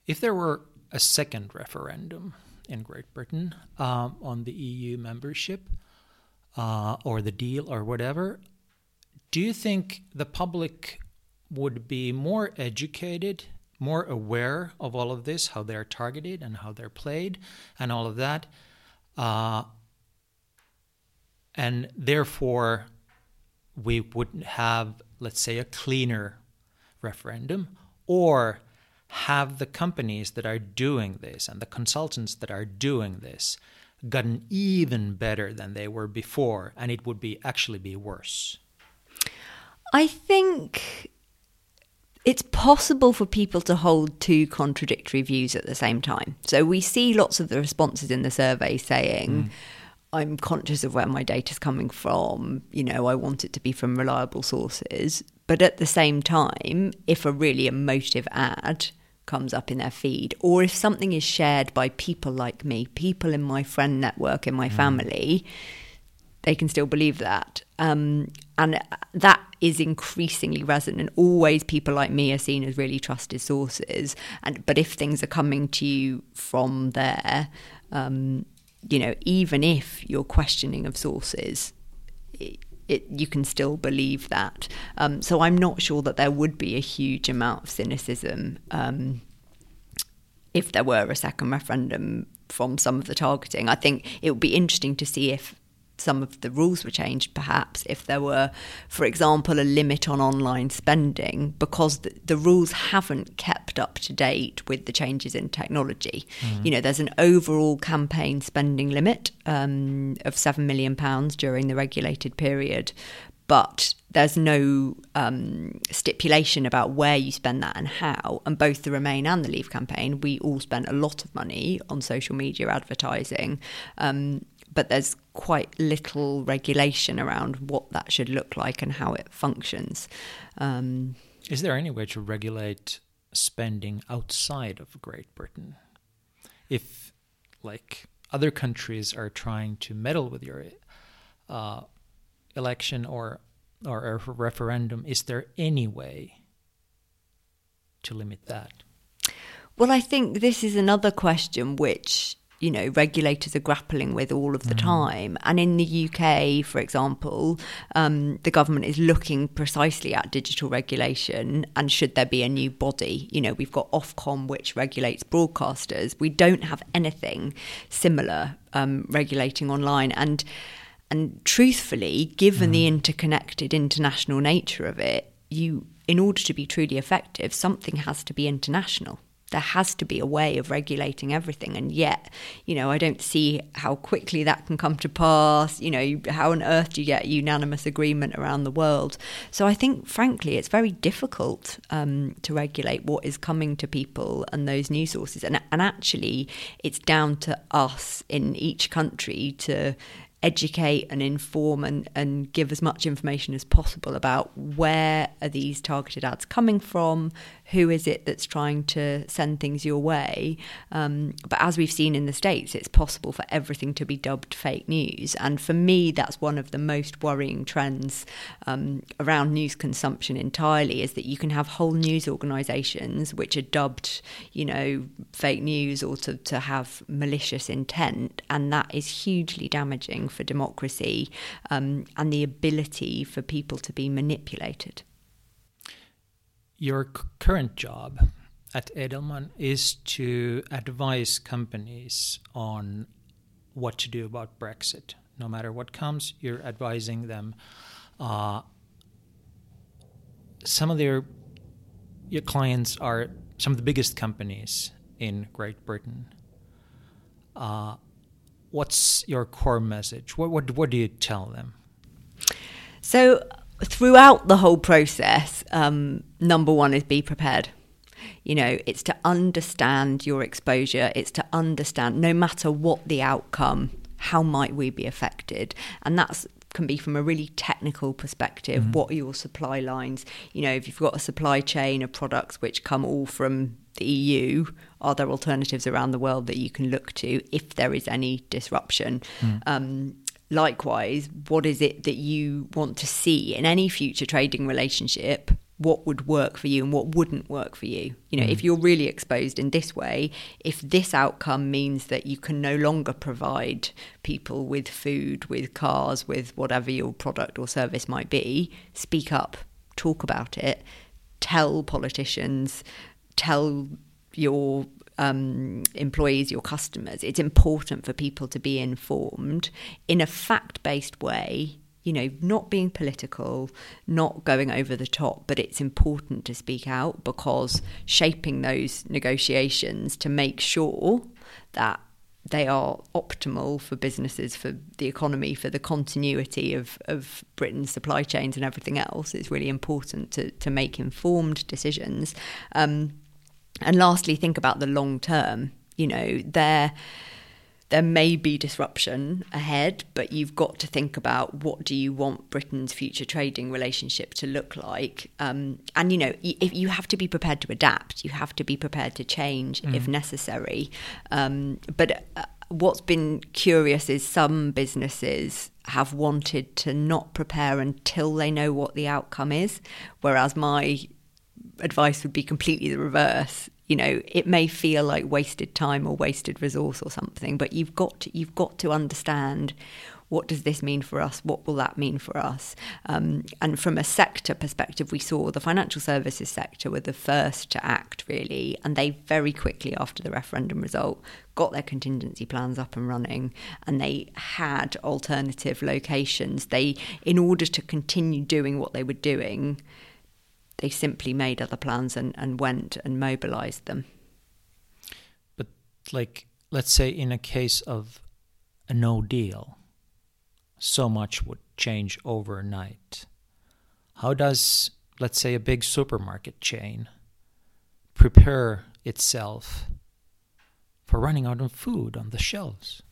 If there were a second referendum in Great Britain um, on the EU membership, uh, or the deal or whatever, do you think the public would be more educated, more aware of all of this, how they're targeted and how they're played, and all of that? Uh, and therefore, we wouldn't have, let's say, a cleaner referendum, or have the companies that are doing this and the consultants that are doing this gotten even better than they were before and it would be actually be worse i think it's possible for people to hold two contradictory views at the same time so we see lots of the responses in the survey saying mm. I'm conscious of where my data is coming from. You know, I want it to be from reliable sources. But at the same time, if a really emotive ad comes up in their feed, or if something is shared by people like me, people in my friend network, in my mm. family, they can still believe that. Um, and that is increasingly resonant. Always, people like me are seen as really trusted sources. And but if things are coming to you from there, um, you know, even if you're questioning of sources, it, you can still believe that. Um, so I'm not sure that there would be a huge amount of cynicism um, if there were a second referendum from some of the targeting. I think it would be interesting to see if some of the rules were changed, perhaps, if there were, for example, a limit on online spending, because the, the rules haven't kept up to date with the changes in technology. Mm. You know, there's an overall campaign spending limit um, of £7 million during the regulated period, but there's no um, stipulation about where you spend that and how. And both the Remain and the Leave campaign, we all spent a lot of money on social media advertising. Um, but there's quite little regulation around what that should look like and how it functions. Um, Is there any way to regulate spending outside of Great Britain? If, like, other countries are trying to meddle with your uh, election or or a referendum, is there any way to limit that? Well, I think this is another question which you know regulators are grappling with all of the mm. time. And in the UK, for example, um, the government is looking precisely at digital regulation and should there be a new body. You know, we've got Ofcom which regulates broadcasters. We don't have anything similar um, regulating online and. And truthfully, given mm. the interconnected international nature of it, you, in order to be truly effective, something has to be international there has to be a way of regulating everything. And yet, you know, I don't see how quickly that can come to pass. You know, how on earth do you get unanimous agreement around the world? So I think, frankly, it's very difficult um, to regulate what is coming to people and those news sources. And, and actually, it's down to us in each country to educate and inform and, and give as much information as possible about where are these targeted ads coming from, who is it that's trying to send things your way. Um, but as we've seen in the States, it's possible for everything to be dubbed fake news. And for me, that's one of the most worrying trends um, around news consumption entirely is that you can have whole news organisations which are dubbed, you know, fake news or to, to have malicious intent. And that is hugely damaging for democracy um, and the ability for people to be manipulated. Your current job at Edelman is to advise companies on what to do about Brexit. No matter what comes, you're advising them. Uh, some of their your clients are some of the biggest companies in Great Britain. Uh, what's your core message? What, what, what do you tell them? So, throughout the whole process, um, number one is be prepared. You know, it's to understand your exposure, it's to understand no matter what the outcome, how might we be affected? And that's can be from a really technical perspective. Mm-hmm. What are your supply lines? You know, if you've got a supply chain of products which come all from the EU, are there alternatives around the world that you can look to if there is any disruption? Mm. Um, likewise, what is it that you want to see in any future trading relationship? What would work for you and what wouldn't work for you? You know, mm. if you're really exposed in this way, if this outcome means that you can no longer provide people with food, with cars, with whatever your product or service might be, speak up, talk about it, tell politicians, tell your um, employees, your customers. It's important for people to be informed in a fact based way. You know, not being political, not going over the top, but it's important to speak out because shaping those negotiations to make sure that they are optimal for businesses, for the economy, for the continuity of, of Britain's supply chains and everything else. It's really important to, to make informed decisions. Um, and lastly, think about the long term. You know, there there may be disruption ahead, but you've got to think about what do you want Britain's future trading relationship to look like. Um, and you know, if you have to be prepared to adapt, you have to be prepared to change mm. if necessary. Um, but uh, what's been curious is some businesses have wanted to not prepare until they know what the outcome is, whereas my advice would be completely the reverse. You know, it may feel like wasted time or wasted resource or something, but you've got to, you've got to understand what does this mean for us? What will that mean for us? Um, and from a sector perspective, we saw the financial services sector were the first to act really, and they very quickly after the referendum result got their contingency plans up and running, and they had alternative locations. They, in order to continue doing what they were doing they simply made other plans and, and went and mobilized them. But, like, let's say in a case of a no deal, so much would change overnight. How does, let's say, a big supermarket chain prepare itself for running out of food on the shelves?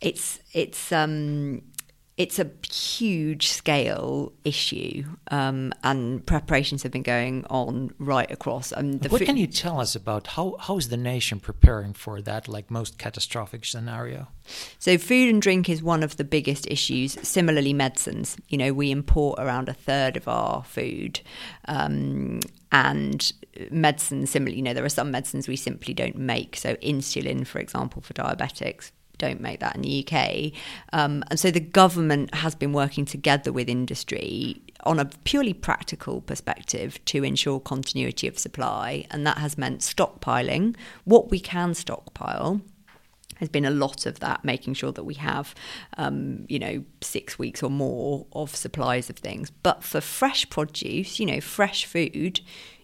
It's it's um it's a huge scale issue, um, and preparations have been going on right across. Um, what can you tell us about how how is the nation preparing for that, like most catastrophic scenario? So, food and drink is one of the biggest issues. Similarly, medicines. You know, we import around a third of our food, um, and medicines. Similarly, you know, there are some medicines we simply don't make. So, insulin, for example, for diabetics don't make that in the UK. Um, and so the government has been working together with industry on a purely practical perspective to ensure continuity of supply. And that has meant stockpiling what we can stockpile. There's been a lot of that, making sure that we have, um, you know, six weeks or more of supplies of things. But for fresh produce, you know, fresh food,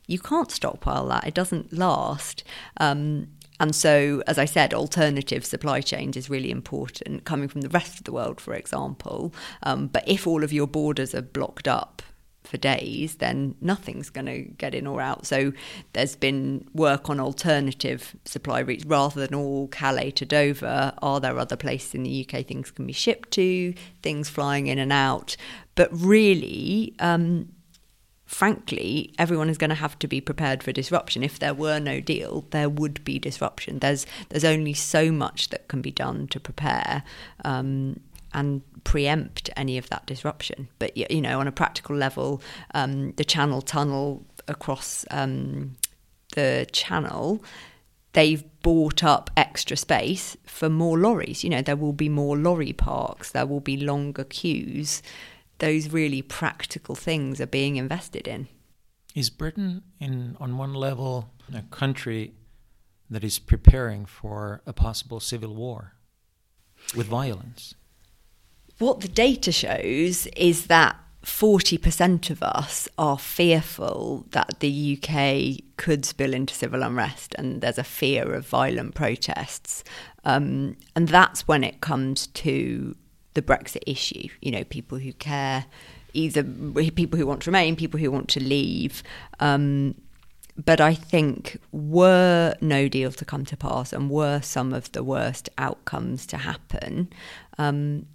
you can't stockpile that. It doesn't last. Um, and so, as I said, alternative supply chains is really important, coming from the rest of the world, for example. Um, but if all of your borders are blocked up for days, then nothing's going to get in or out. So there's been work on alternative supply routes rather than all Calais to Dover. Are there other places in the UK things can be shipped to, things flying in and out? But really, um, frankly, everyone is going to have to be prepared for disruption. If there were no deal, there would be disruption. There's there's only so much that can be done to prepare um, and preempt any of that disruption. But you know, on a practical level, um, the Channel Tunnel across um, the Channel. They've bought up extra space for more lorries. You know, there will be more lorry parks, there will be longer queues those really practical things are being invested in. Is Britain, in on one level, a country that is preparing for a possible civil war with violence? What the data shows is that 40% of us are fearful that the UK could spill into civil unrest and there's a fear of violent protests. Um, and that's when it comes to the Brexit issue. You know, people who care, either people who want to remain, people who want to leave. Um, but I think were no deal to come to pass and were some of the worst outcomes to happen, um,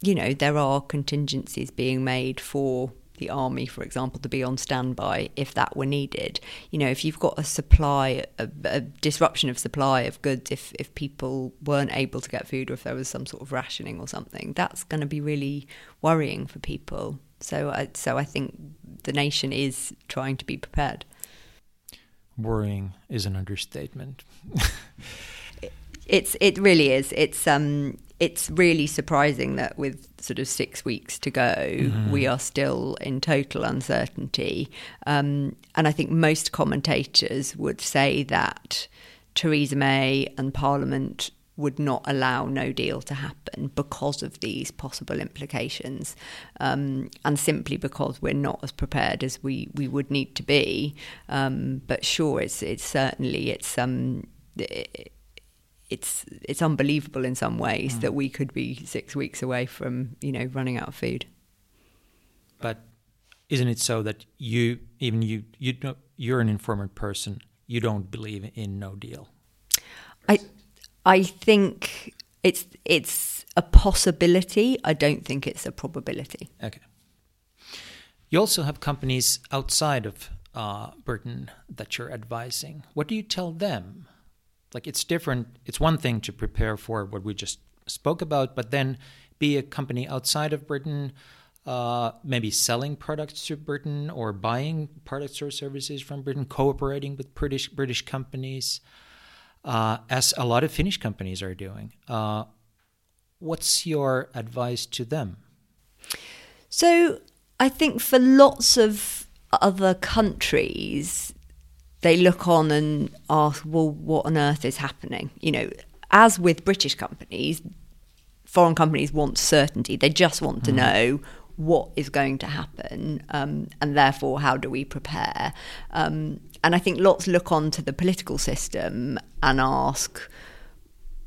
you know, there are contingencies being made for the army, for example, to be on standby if that were needed. You know, if you've got a supply, a, a, disruption of supply of goods, if if people weren't able to get food or if there was some sort of rationing or something, that's going to be really worrying for people. So, I, so I think the nation is trying to be prepared. Worrying is an understatement. <laughs> it's it really is. It's um it's really surprising that with sort of six weeks to go, mm-hmm. we are still in total uncertainty. Um, and I think most commentators would say that Theresa May and Parliament would not allow no deal to happen because of these possible implications, um, and simply because we're not as prepared as we, we would need to be. Um, but sure, it's it's certainly it's um, it, it's it's unbelievable in some ways mm. that we could be six weeks away from you know running out of food. But isn't it so that you even you you don't, you're an informed person you don't believe in no deal? I I think it's it's a possibility. I don't think it's a probability. Okay. You also have companies outside of uh, Britain that you're advising. What do you tell them? Like it's different. It's one thing to prepare for what we just spoke about, but then be a company outside of Britain, uh, maybe selling products to Britain or buying products or services from Britain, cooperating with British British companies, uh, as a lot of Finnish companies are doing. Uh, what's your advice to them? So I think for lots of other countries, they look on and ask, well, what on earth is happening? You know, as with British companies, foreign companies want certainty. They just want mm. to know what is going to happen, um, and therefore, how do we prepare? Um, and I think lots look on to the political system and ask,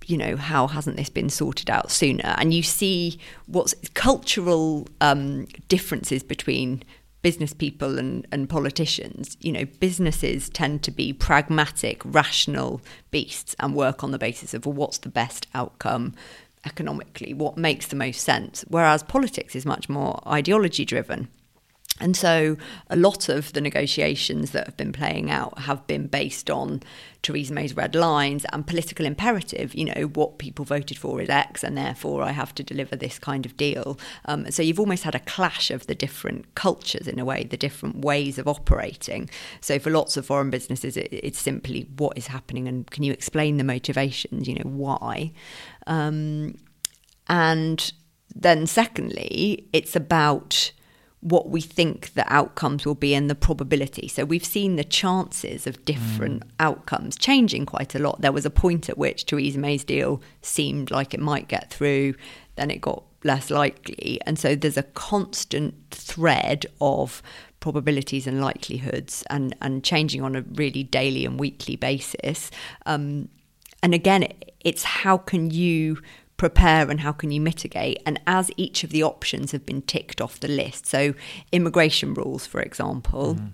you know, how hasn't this been sorted out sooner? And you see what's cultural um, differences between business people and, and politicians, you know, businesses tend to be pragmatic, rational beasts and work on the basis of well, what's the best outcome economically, what makes the most sense. Whereas politics is much more ideology driven. And so a lot of the negotiations that have been playing out have been based on Theresa May's red lines and political imperative. You know, what people voted for is X, and therefore I have to deliver this kind of deal. Um, so you've almost had a clash of the different cultures in a way, the different ways of operating. So for lots of foreign businesses, it, it's simply what is happening and can you explain the motivations, you know, why? Um, and then secondly, it's about what we think the outcomes will be and the probability. So we've seen the chances of different mm. outcomes changing quite a lot. There was a point at which Theresa May's deal seemed like it might get through, then it got less likely. And so there's a constant thread of probabilities and likelihoods and, and changing on a really daily and weekly basis. Um, and again, it's how can you prepare and how can you mitigate? And as each of the options have been ticked off the list, so immigration rules, for example. Mm.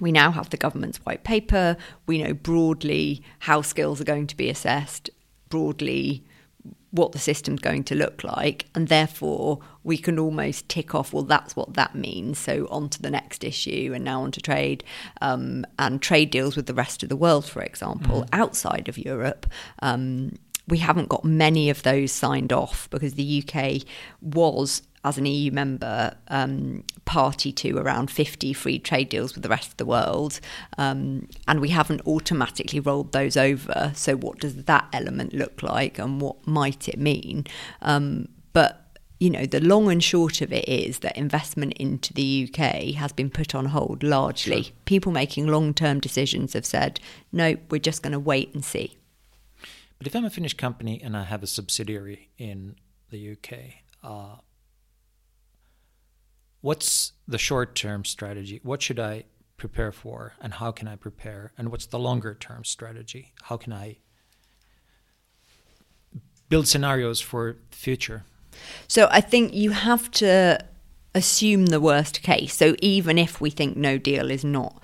We now have the government's white paper. We know broadly how skills are going to be assessed, broadly what the system's going to look like, and therefore we can almost tick off, well, that's what that means. So on to the next issue, and now on to trade, um, and trade deals with the rest of the world, for example, mm. outside of Europe. Um, we haven't got many of those signed off because the UK was as an EU member, um, party to around 50 free trade deals with the rest of the world. Um, and we haven't automatically rolled those over. So, what does that element look like and what might it mean? Um, but you know, the long and short of it is that investment into the UK has been put on hold largely. People making long term decisions have said, no, we're just going to wait and see. But if I'm a Finnish company and I have a subsidiary in the UK, uh, what's the short term strategy? What should I prepare for and how can I prepare? And what's the longer term strategy? How can I build scenarios for the future? So I think you have to assume the worst case. So even if we think no deal is not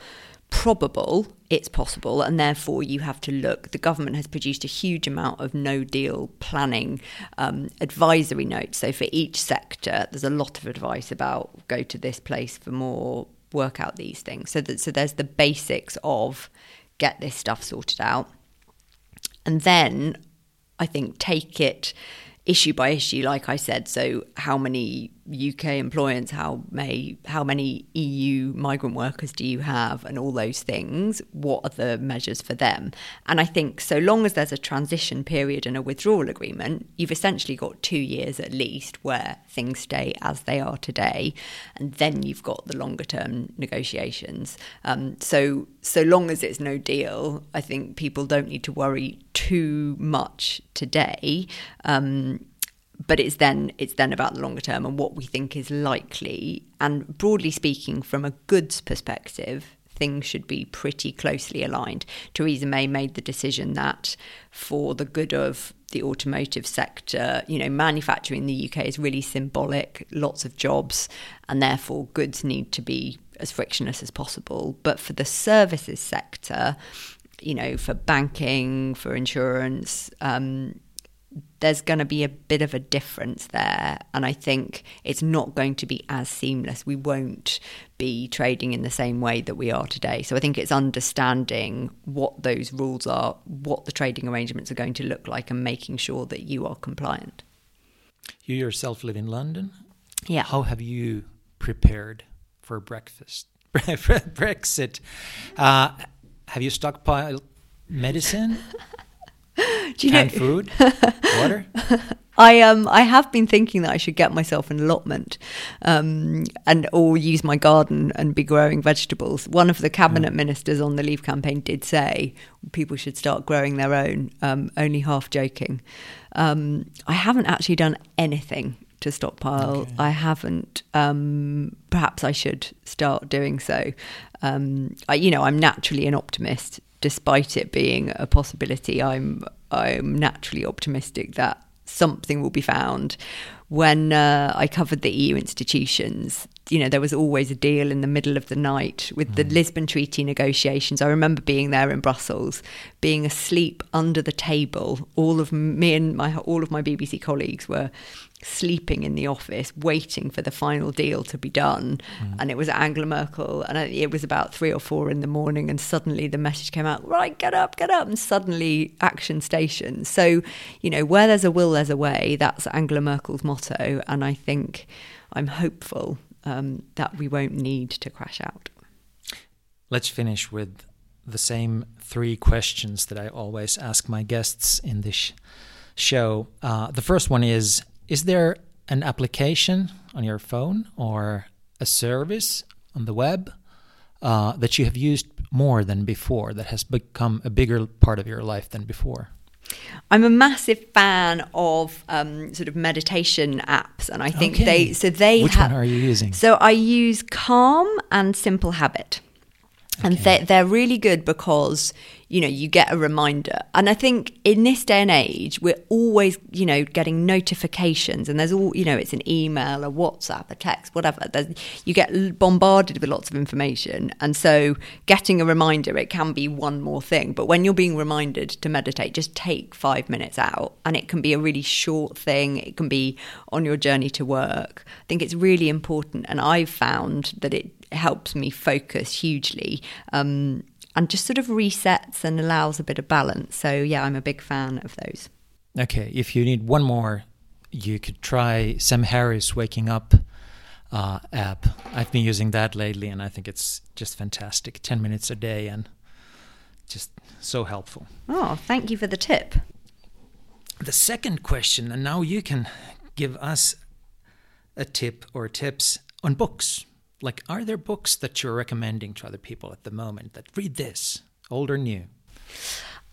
probable, it's possible, and therefore you have to look. The government has produced a huge amount of no deal planning um, advisory notes. So for each sector, there's a lot of advice about go to this place for more, work out these things. So that so there's the basics of get this stuff sorted out, and then I think take it issue by issue, like I said. So, how many UK employers, how may how many EU migrant workers do you have, and all those things? What are the measures for them? And I think so long as there's a transition period and a withdrawal agreement, you've essentially got two years at least where things stay as they are today, and then you've got the longer term negotiations. Um, so so long as it's no deal, I think people don't need to worry too much today. Um, but it's then it's then about the longer term and what we think is likely. And broadly speaking, from a goods perspective, things should be pretty closely aligned. Theresa May made the decision that for the good of the automotive sector, you know, manufacturing in the UK is really symbolic, lots of jobs, and therefore goods need to be as frictionless as possible. But for the services sector, you know, for banking, for insurance, um, there's going to be a bit of a difference there. And I think it's not going to be as seamless. We won't be trading in the same way that we are today. So I think it's understanding what those rules are, what the trading arrangements are going to look like, and making sure that you are compliant. You yourself live in London. Yeah. How have you prepared for breakfast? <laughs> Brexit. Uh, have you stockpiled medicine? <laughs> <laughs> Do you Canned know, food, <laughs> water. I um I have been thinking that I should get myself an allotment, um, and or use my garden and be growing vegetables. One of the cabinet mm. ministers on the Leave campaign did say people should start growing their own. Um, only half joking. Um, I haven't actually done anything to stockpile. Okay. I haven't. Um, perhaps I should start doing so. Um, I, you know, I'm naturally an optimist, despite it being a possibility, I'm I'm naturally optimistic that something will be found. When uh, I covered the EU institutions, you know, there was always a deal in the middle of the night with mm. the Lisbon Treaty negotiations. I remember being there in Brussels, being asleep under the table. All of me and my all of my BBC colleagues were sleeping in the office, waiting for the final deal to be done. Mm. And it was Angela Merkel, and it was about three or four in the morning, and suddenly the message came out, right, get up, get up, and suddenly action stations. So, you know, where there's a will, there's a way. That's Angela Merkel's motto, and I think I'm hopeful um, that we won't need to crash out. Let's finish with the same three questions that I always ask my guests in this show. Uh, the first one is is there an application on your phone or a service on the web uh, that you have used more than before that has become a bigger part of your life than before? I'm a massive fan of um, sort of meditation apps, and I think okay. they so they. Which ha- one are you using? So I use Calm and Simple Habit. and they're, they're really good because you know you get a reminder. And i think in this day and age we're always you know getting notifications and there's all you know it's an email a whatsapp a text whatever. There's, you get bombarded with lots of information. And so getting a reminder it can be one more thing. But when you're being reminded to meditate just take five minutes out and it can be a really short thing. It can be on your journey to work. I think it's really important. And i've found that it helps me focus hugely um, and just sort of resets and allows a bit of balance. So, yeah, I'm a big fan of those. Okay, if you need one more, you could try Sam Harris Waking Up uh, app. I've been using that lately, and I think it's just fantastic. Ten minutes a day, and just so helpful. Oh, thank you for the tip. The second question, and now you can give us a tip or tips on books. Like, are there books that you're recommending to other people at the moment that read this, old or new?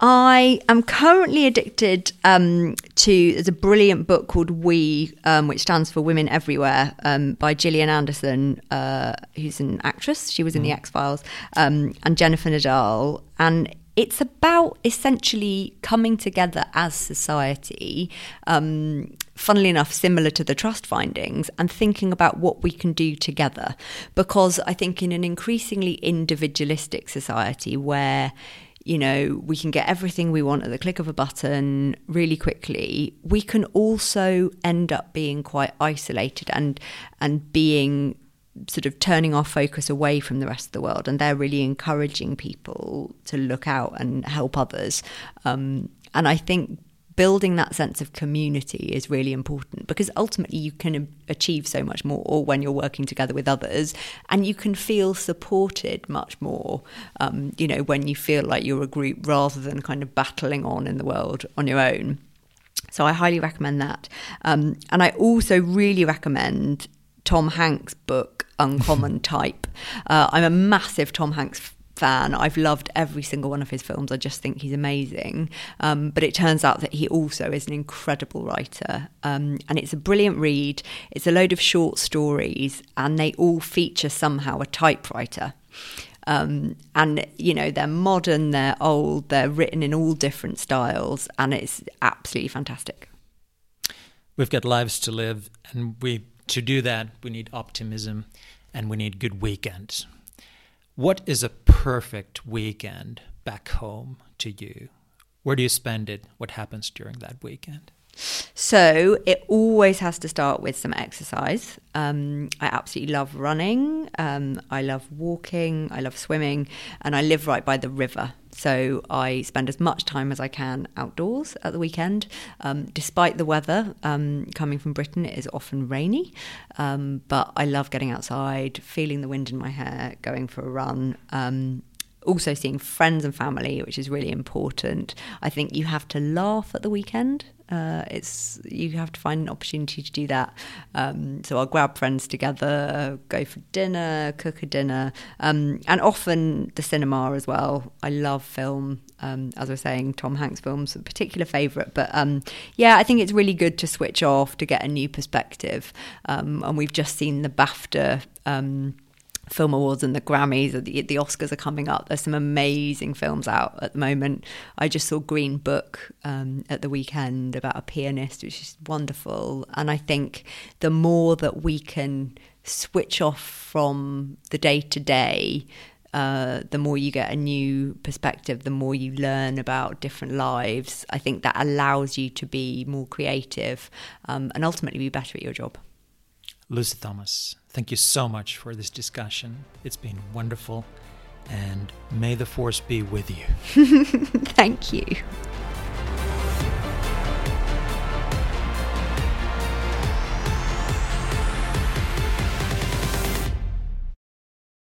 I am currently addicted um, to. There's a brilliant book called We, um, which stands for Women Everywhere, um, by Gillian Anderson, uh, who's an actress. She was in the X Files, um, and Jennifer Nadel. And it's about essentially coming together as society, um, funnily enough, similar to the trust findings, and thinking about what we can do together. Because I think in an increasingly individualistic society where you know, we can get everything we want at the click of a button really quickly. We can also end up being quite isolated and and being sort of turning our focus away from the rest of the world. And they're really encouraging people to look out and help others. Um, and I think building that sense of community is really important because ultimately you can achieve so much more when you're working together with others and you can feel supported much more um, you know when you feel like you're a group rather than kind of battling on in the world on your own so i highly recommend that um, and i also really recommend tom hanks book uncommon <laughs> type uh, i'm a massive tom hanks fan. I've loved every single one of his films. I just think he's amazing. Um, but it turns out that he also is an incredible writer. Um, and it's a brilliant read. It's a load of short stories, and they all feature somehow a typewriter. Um, and you know they're modern, they're old, they're written in all different styles, and it's absolutely fantastic. We've got lives to live, and we to do that we need optimism, and we need good weekends. What is a perfect weekend back home to you? Where do you spend it? What happens during that weekend? So it always has to start with some exercise. Um, I absolutely love running. Um, I love walking. I love swimming, and I live right by the river. So I spend as much time as I can outdoors at the weekend. Um, despite the weather um, coming from Britain, it is often rainy, um, but I love getting outside, feeling the wind in my hair, going for a run. Also seeing friends and family, which is really important. I think you have to laugh at the weekend. Uh, it's you have to find an opportunity to do that. Um, so I'll grab friends together, go for dinner, cook a dinner, um, and often the cinema as well. I love film. Um, as I was saying, Tom Hanks films a particular favourite, but um, yeah, I think it's really good to switch off to get a new perspective. Um, and we've just seen the BAFTA um, film awards and the Grammys, the, the Oscars are coming up. There's some amazing films out at the moment. I just saw Green Book um, at the weekend about a pianist, which is wonderful. And I think the more that we can switch off from the day to day, the more you get a new perspective, the more you learn about different lives. I think that allows you to be more creative um, and ultimately be better at your job. Lucy Thomas, thank you so much for this discussion. It's been wonderful, and may the force be with you. <laughs> Thank you.